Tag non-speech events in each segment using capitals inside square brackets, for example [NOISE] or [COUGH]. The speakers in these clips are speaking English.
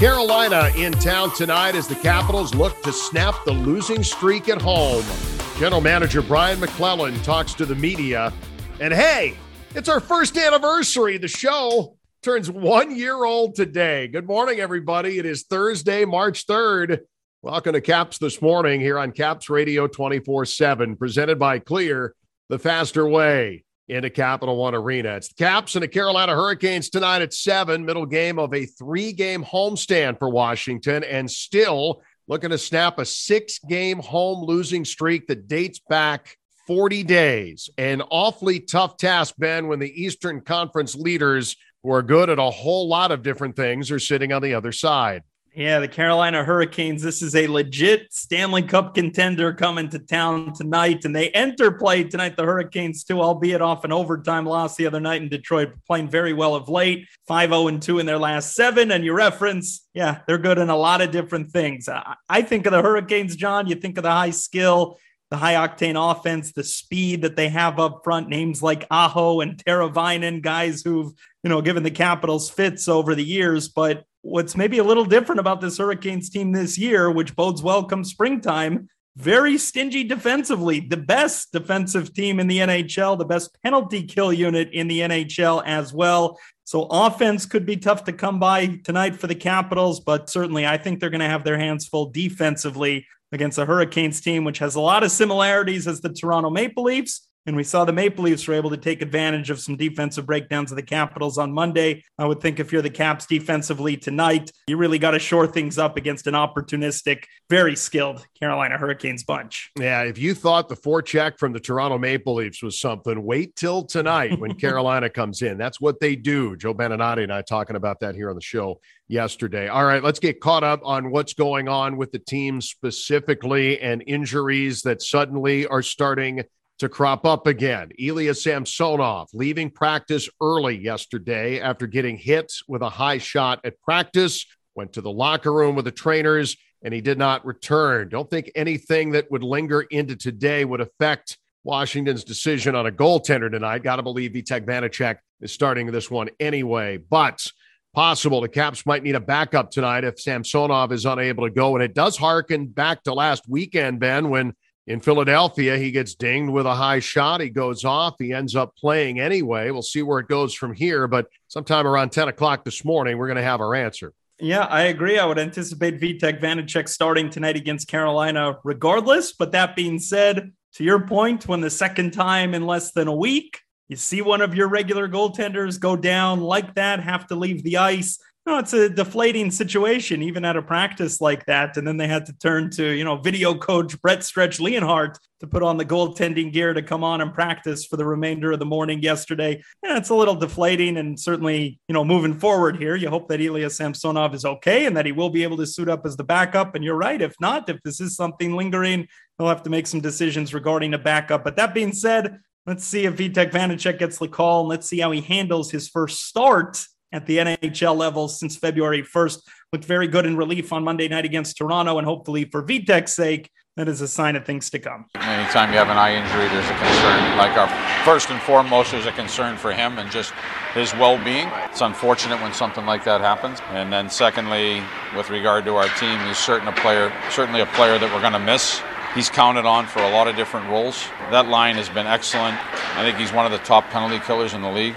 Carolina in town tonight as the Capitals look to snap the losing streak at home. General Manager Brian MacLellan talks to the media. And hey, it's our first anniversary. The show turns one year old today. Good morning, everybody. It is Thursday, March 3rd. Welcome to Caps this morning here on Caps Radio 24 7, presented by Clear, the faster way into Capital One Arena. It's the Caps and the Carolina Hurricanes tonight at seven, middle game of a three game homestand for Washington, and still looking to snap a six game home losing streak that dates back 40 days. An awfully tough task, Ben, when the Eastern Conference leaders, who are good at a whole lot of different things, are sitting on the other side. Yeah, the Carolina Hurricanes. This is a legit Stanley Cup contender coming to town tonight, and they enter play tonight. The Hurricanes, too, albeit off an overtime loss the other night in Detroit, playing very well of late 5 0 2 in their last seven. And you reference, yeah, they're good in a lot of different things. I think of the Hurricanes, John, you think of the high skill, the high octane offense, the speed that they have up front, names like Aho and Teravainen, guys who've, you know, given the Capitals fits over the years. But what's maybe a little different about this Hurricanes team this year, which bodes well come springtime, very stingy defensively. The best defensive team in the NHL, the best penalty kill unit in the NHL as well. So offense could be tough to come by tonight for the Capitals, but certainly I think they're going to have their hands full defensively against a Hurricanes team, which has a lot of similarities as the Toronto Maple Leafs and we saw the Maple Leafs were able to take advantage of some defensive breakdowns of the Capitals on Monday. I would think if you're the Caps defensively tonight, you really got to shore things up against an opportunistic, very skilled Carolina Hurricanes bunch. Yeah, if you thought the forecheck from the Toronto Maple Leafs was something, wait till tonight when [LAUGHS] Carolina comes in. That's what they do. Joe Beninati and I talking about that here on the show yesterday. All right, let's get caught up on what's going on with the team specifically and injuries that suddenly are starting – to crop up again. Ilya Samsonov leaving practice early yesterday after getting hit with a high shot at practice, went to the locker room with the trainers, and he did not return. Don't think anything that would linger into today would affect Washington's decision on a goaltender tonight. Got to believe Vitek Vanecek is starting this one anyway, but possible the Caps might need a backup tonight if Samsonov is unable to go. And it does harken back to last weekend, Ben, when in Philadelphia, he gets dinged with a high shot. He goes off. He ends up playing anyway. We'll see where it goes from here. But sometime around 10 o'clock this morning, we're going to have our answer. Yeah, I agree. I would anticipate Vitek Vanecek starting tonight against Carolina regardless. But that being said, to your point, when the second time in less than a week, you see one of your regular goaltenders go down like that, have to leave the ice no, it's a deflating situation, even at a practice like that. And then they had to turn to, you know, video coach Brett Stretch Leonhardt to put on the goaltending gear to come on and practice for the remainder of the morning yesterday. Yeah, it's a little deflating. And certainly, you know, moving forward here, you hope that Ilya Samsonov is okay and that he will be able to suit up as the backup. And you're right. If not, if this is something lingering, he'll have to make some decisions regarding a backup. But that being said, let's see if Vitek Vanecek gets the call and let's see how he handles his first start at the NHL level since February 1st. Looked very good in relief on Monday night against Toronto, and hopefully for Vitek's sake, that is a sign of things to come. Anytime you have an eye injury, there's a concern. Like our first and foremost, there's a concern for him and just his well-being. It's unfortunate when something like that happens. And then secondly, with regard to our team, he's certain a player, certainly a player that we're going to miss. He's counted on for a lot of different roles. That line has been excellent. I think he's one of the top penalty killers in the league.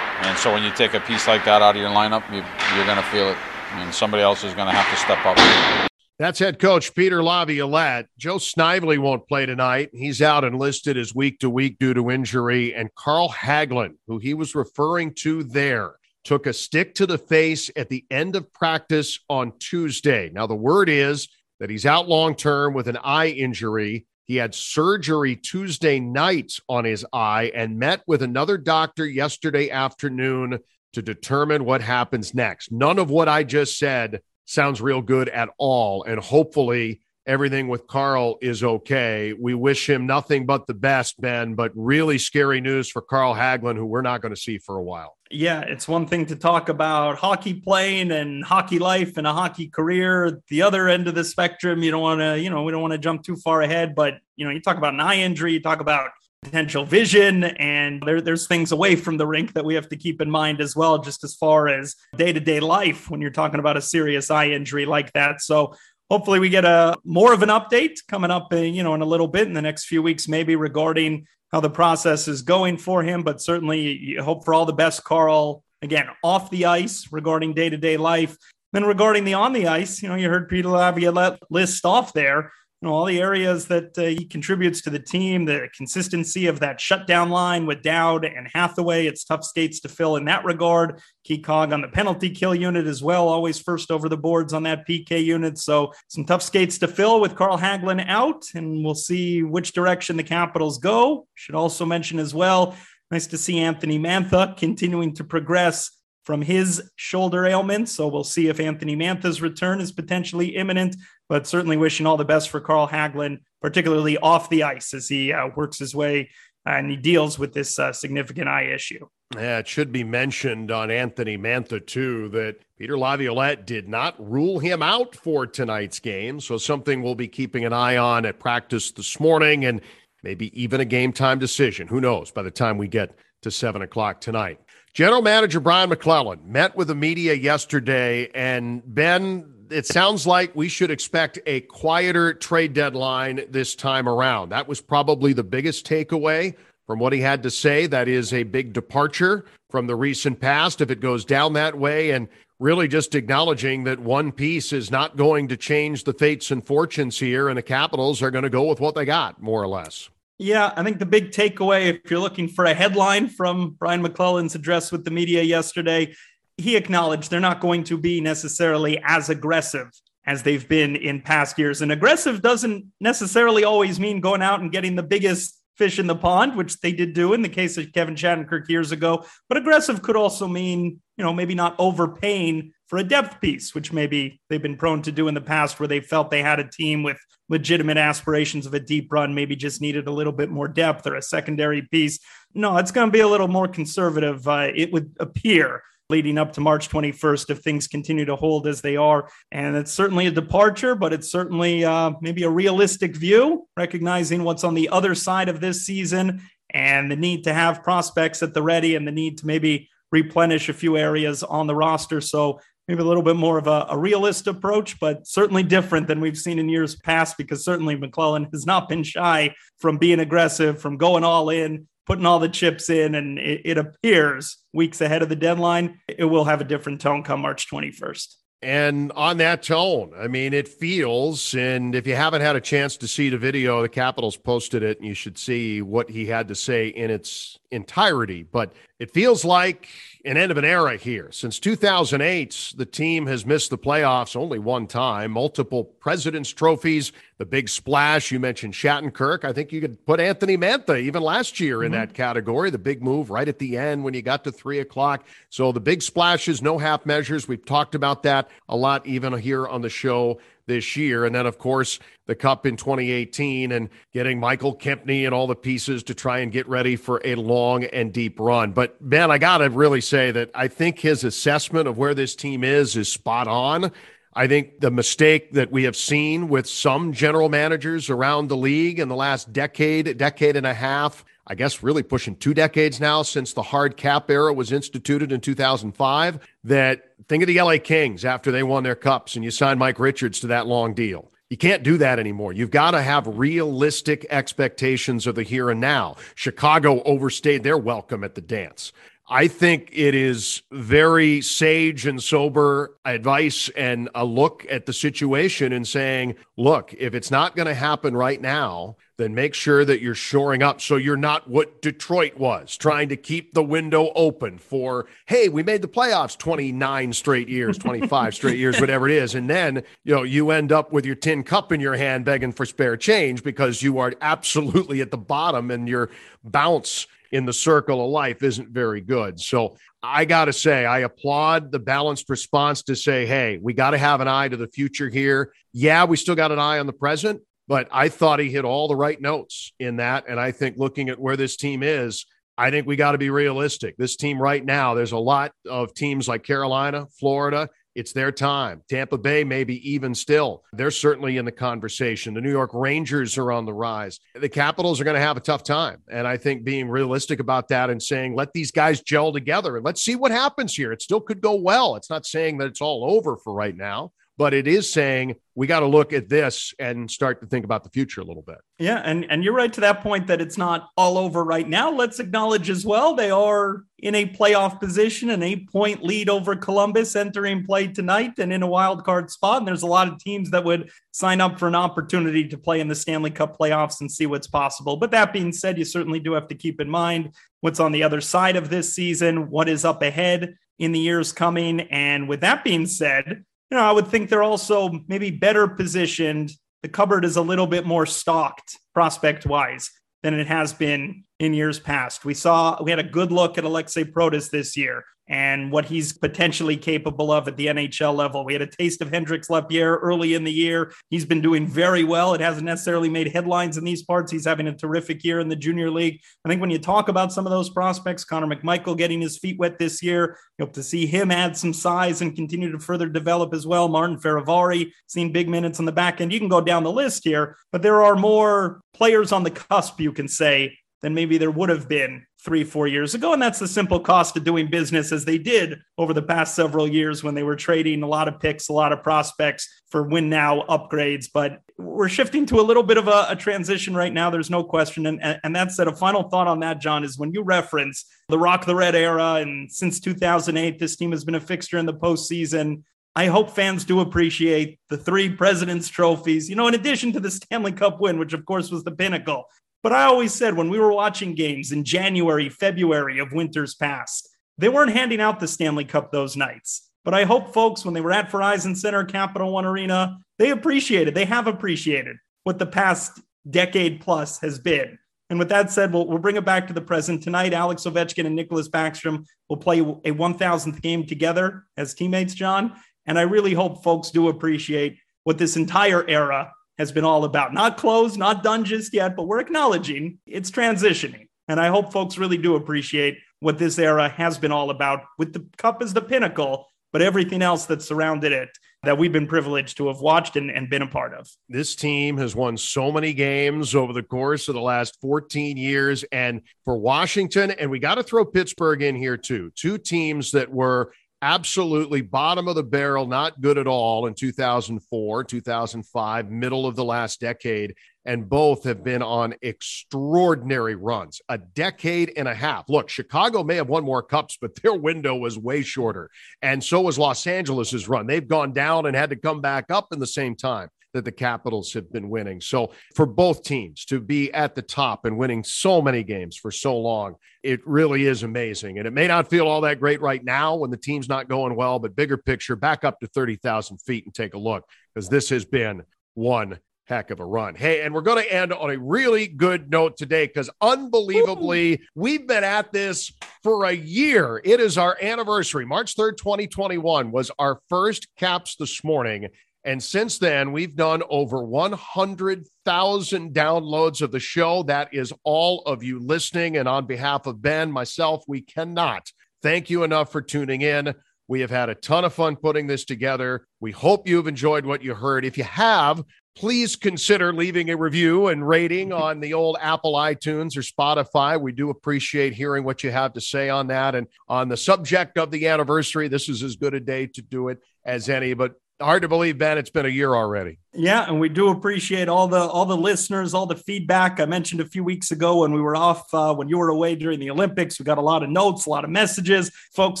And so when you take a piece like that out of your lineup, you, are going to feel it. And somebody else is going to have to step up. That's head coach Peter Laviolette. Joe Snively won't play tonight. He's out and listed as week to week due to injury. And Carl Hagelin, who he was referring to there, took a stick to the face at the end of practice on Tuesday. Now, the word is that he's out long term with an eye injury. He had surgery Tuesday night on his eye and met with another doctor yesterday afternoon to determine what happens next. None of what I just said sounds real good at all. And hopefully, everything with Carl is okay. We wish him nothing but the best, Ben, but really scary news for Carl Hagelin, who we're not going to see for a while. Yeah, it's one thing to talk about hockey playing and hockey life and a hockey career. The other end of the spectrum, you don't want to, you know, we don't want to jump too far ahead, but, you know, you talk about an eye injury, you talk about potential vision and there, there's things away from the rink that we have to keep in mind as well just as far as day-to-day life when you're talking about a serious eye injury like that so hopefully we get a more of an update coming up in, you know in a little bit in the next few weeks maybe regarding how the process is going for him but certainly hope for all the best carl. Again off the ice regarding day-to-day life. Then regarding the on the ice you know you heard peter laviolette list off there know, all the areas that uh, he contributes to the team, the consistency of that shutdown line with Dowd and Hathaway. It's tough skates to fill in that regard. Key cog on the penalty kill unit as well, always first over the boards on that PK unit. So some tough skates to fill with Carl Hagelin out, and we'll see which direction the Capitals go. Should also mention as well, nice to see Anthony Mantha continuing to progress from his shoulder ailment. So we'll see if Anthony Mantha's return is potentially imminent, but certainly wishing all the best for Carl Hagelin, particularly off the ice as he uh, works his way and he deals with this uh, significant eye issue. Yeah, it should be mentioned on Anthony Mantha, too, that Peter Laviolette did not rule him out for tonight's game. So, something we'll be keeping an eye on at practice this morning and maybe even a game time decision. Who knows by the time we get to seven o'clock tonight. General Manager Brian MacLellan met with the media yesterday, and Ben, it sounds like we should expect a quieter trade deadline this time around. That was probably the biggest takeaway from what he had to say. That is a big departure from the recent past if it goes down that way, and really just acknowledging that one piece is not going to change the fates and fortunes here, and the Capitals are going to go with what they got, more or less. Yeah, I think the big takeaway, if you're looking for a headline from Brian MacLellan's address with the media yesterday, he acknowledged they're not going to be necessarily as aggressive as they've been in past years. And aggressive doesn't necessarily always mean going out and getting the biggest fish in the pond, which they did do in the case of Kevin Shattenkirk years ago. But aggressive could also mean, you know, maybe not overpaying for a depth piece, which maybe they've been prone to do in the past where they felt they had a team with legitimate aspirations of a deep run, maybe just needed a little bit more depth or a secondary piece. No, it's going to be a little more conservative, uh, it would appear. Leading up to March 21st, if things continue to hold as they are. And it's certainly a departure, but it's certainly uh, maybe a realistic view, recognizing what's on the other side of this season and the need to have prospects at the ready and the need to maybe replenish a few areas on the roster. So maybe a little bit more of a, a, realist approach, but certainly different than we've seen in years past because certainly MacLellan has not been shy from being aggressive, from going all in, putting all the chips in. And it, it appears weeks ahead of the deadline, it will have a different tone come March 21st. And on that tone, I mean, it feels, and if you haven't had a chance to see the video, the Capitals posted it, and you should see what he had to say in its entirety. But it feels like an end of an era here. Since 2008, the team has missed the playoffs only one time, multiple President's trophies, the big splash. You mentioned Shattenkirk. I think you could put Anthony Mantha even last year in mm-hmm. that category, the big move right at the end when you got to three o'clock. So the big splashes, no half measures. We've talked about that a lot, even here on the show this year. And then, of course, the Cup in 2018 and getting Michael Kempny and all the pieces to try and get ready for a long and deep run. But, man, I got to really say that I think his assessment of where this team is is spot on. I think the mistake that we have seen with some general managers around the league in the last decade, decade and a half, I guess really pushing two decades now since the hard cap era was instituted in 2005, that think of the LA Kings after they won their cups and you signed Mike Richards to that long deal. You can't do that anymore. You've got to have realistic expectations of the here and now. Chicago overstayed their welcome at the dance. I think it is very sage and sober advice and a look at the situation and saying, look, if it's not going to happen right now, then make sure that you're shoring up so you're not what Detroit was, trying to keep the window open for, hey, we made the playoffs 29 straight years, 25 [LAUGHS] straight years, whatever it is. And then, you know, you end up with your tin cup in your hand begging for spare change because you are absolutely at the bottom and your bounce in the circle of life isn't very good. So I got to say, I applaud the balanced response to say, hey, we got to have an eye to the future here. Yeah, we still got an eye on the present, but I thought he hit all the right notes in that. And I think looking at where this team is, I think we got to be realistic. This team right now, there's a lot of teams like Carolina, Florida, it's their time. Tampa Bay, maybe even still. They're certainly in the conversation. The New York Rangers are on the rise. The Capitals are going to have a tough time. And I think being realistic about that and saying, let these guys gel together and let's see what happens here. It still could go well. It's not saying that it's all over for right now but it is saying we got to look at this and start to think about the future a little bit. Yeah, and and you're right to that point that it's not all over right now. Let's acknowledge as well they are in a playoff position, an eight point lead over Columbus entering play tonight, and in a wild card spot. And there's a lot of teams that would sign up for an opportunity to play in the Stanley Cup playoffs and see what's possible. But that being said, you certainly do have to keep in mind what's on the other side of this season, what is up ahead in the years coming. And with that being said you know, I would think they're also maybe better positioned. The cupboard is a little bit more stocked prospect wise than it has been in years past. We saw we had a good look at Alexei Protas this year and what he's potentially capable of at the NHL level. We had a taste of Hendrix Lapierre early in the year. He's been doing very well. It hasn't necessarily made headlines in these parts. He's having a terrific year in the junior league. I think when you talk about some of those prospects, Connor McMichael getting his feet wet this year, you hope to see him add some size and continue to further develop as well. Martin Fehervary, seen big minutes on the back end. You can go down the list here, but there are more players on the cusp, you can say, than maybe there would have been three, four years ago. And that's the simple cost of doing business as they did over the past several years when they were trading a lot of picks, a lot of prospects for win now upgrades. But we're shifting to a little bit of a, a transition right now. There's no question. And, and that said, a final thought on that, John, is when you reference the Rock the Red era, and since 2008, this team has been a fixture in the postseason. I hope fans do appreciate the three President's trophies, you know, in addition to the Stanley Cup win, which of course was the pinnacle. But I always said when we were watching games in January, February of winters past, they weren't handing out the Stanley Cup those nights. But I hope folks, when they were at Verizon Center, Capital One Arena, they appreciated, they have appreciated what the past decade plus has been. And with that said, we'll, we'll bring it back to the present. Tonight, Alex Ovechkin and Nicklas Backstrom will play a 1000th game together as teammates, John. And I really hope folks do appreciate what this entire era has been all about. Not closed, not done just yet, but we're acknowledging it's transitioning. And I hope folks really do appreciate what this era has been all about, with the cup as the pinnacle, but everything else that surrounded it that we've been privileged to have watched and, and been a part of. This team has won so many games over the course of the last 14 years. And for Washington, and we got to throw Pittsburgh in here too, two teams that were absolutely bottom of the barrel, not good at all in 2004, 2005, middle of the last decade. And both have been on extraordinary runs, a decade and a half. Look, Chicago may have won more cups, but their window was way shorter. And so was Los Angeles's run. They've gone down and had to come back up in the same time that the Capitals have been winning. So for both teams to be at the top and winning so many games for so long, it really is amazing. And it may not feel all that great right now when the team's not going well, but bigger picture, back up to 30,000 feet and take a look because this has been one heck of a run. Hey, and we're going to end on a really good note today because unbelievably, Ooh. we've been at this for a year. It is our anniversary. March 3rd, 2021 was our first caps this morning. And since then, we've done over 100,000 downloads of the show. That is all of you listening. And on behalf of Ben, myself, we cannot thank you enough for tuning in. We have had a ton of fun putting this together. We hope you've enjoyed what you heard. If you have, please consider leaving a review and rating [LAUGHS] on the old Apple iTunes or Spotify. We do appreciate hearing what you have to say on that. And on the subject of the anniversary, this is as good a day to do it as any. But hard to believe, Ben. It's been a year already. Yeah, and we do appreciate all the all the listeners, all the feedback. I mentioned a few weeks ago when we were off, uh, when you were away during the Olympics, we got a lot of notes, a lot of messages, folks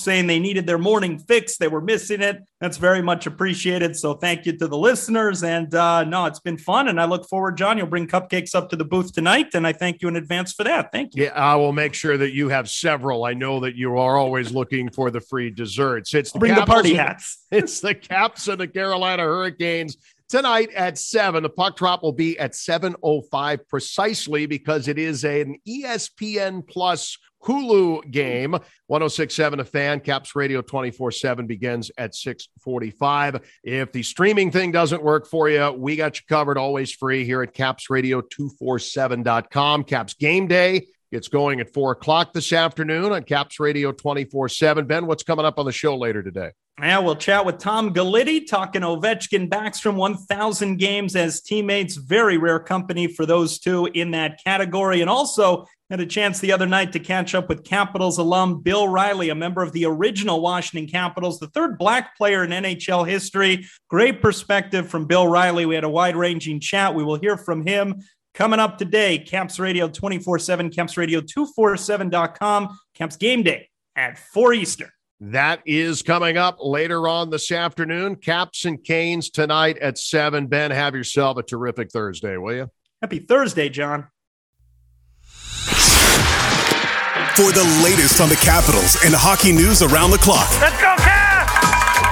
saying they needed their morning fix, they were missing it. That's very much appreciated. So thank you to the listeners. And uh, no, it's been fun, and I look forward, John. You'll bring cupcakes up to the booth tonight, and I thank you in advance for that. Thank you. Yeah, I will make sure that you have several. I know that you are always looking for the free desserts. It's the bring the party hats. It's the Caps and the Carolina Hurricanes tonight at 7. The puck drop will be at 7.05 precisely because it is an ESPN Plus Hulu game. 1067 a fan, Caps Radio 24 7 begins at 645. If the streaming thing doesn't work for you, we got you covered, always free here at capsradio247.com. Caps Game Day gets going at 4 o'clock this afternoon on Caps Radio 24 7. Ben, what's coming up on the show later today? Yeah, we'll chat with Tom Gulitti, talking Ovechkin, Backstrom, 1,000 games as teammates. Very rare company for those two in that category. And also had a chance the other night to catch up with Capitals alum Bill Riley, a member of the original Washington Capitals, the third black player in NHL history. Great perspective from Bill Riley. We had a wide ranging chat. We will hear from him coming up today. Caps Radio 24 7, Caps Radio 247.com, Caps Game Day at 4 Eastern. That is coming up later on this afternoon. Caps and Canes tonight at 7. Ben, have yourself a terrific Thursday, will you? Happy Thursday, John. For the latest on the Capitals and hockey news around the clock. Let's go, Caps!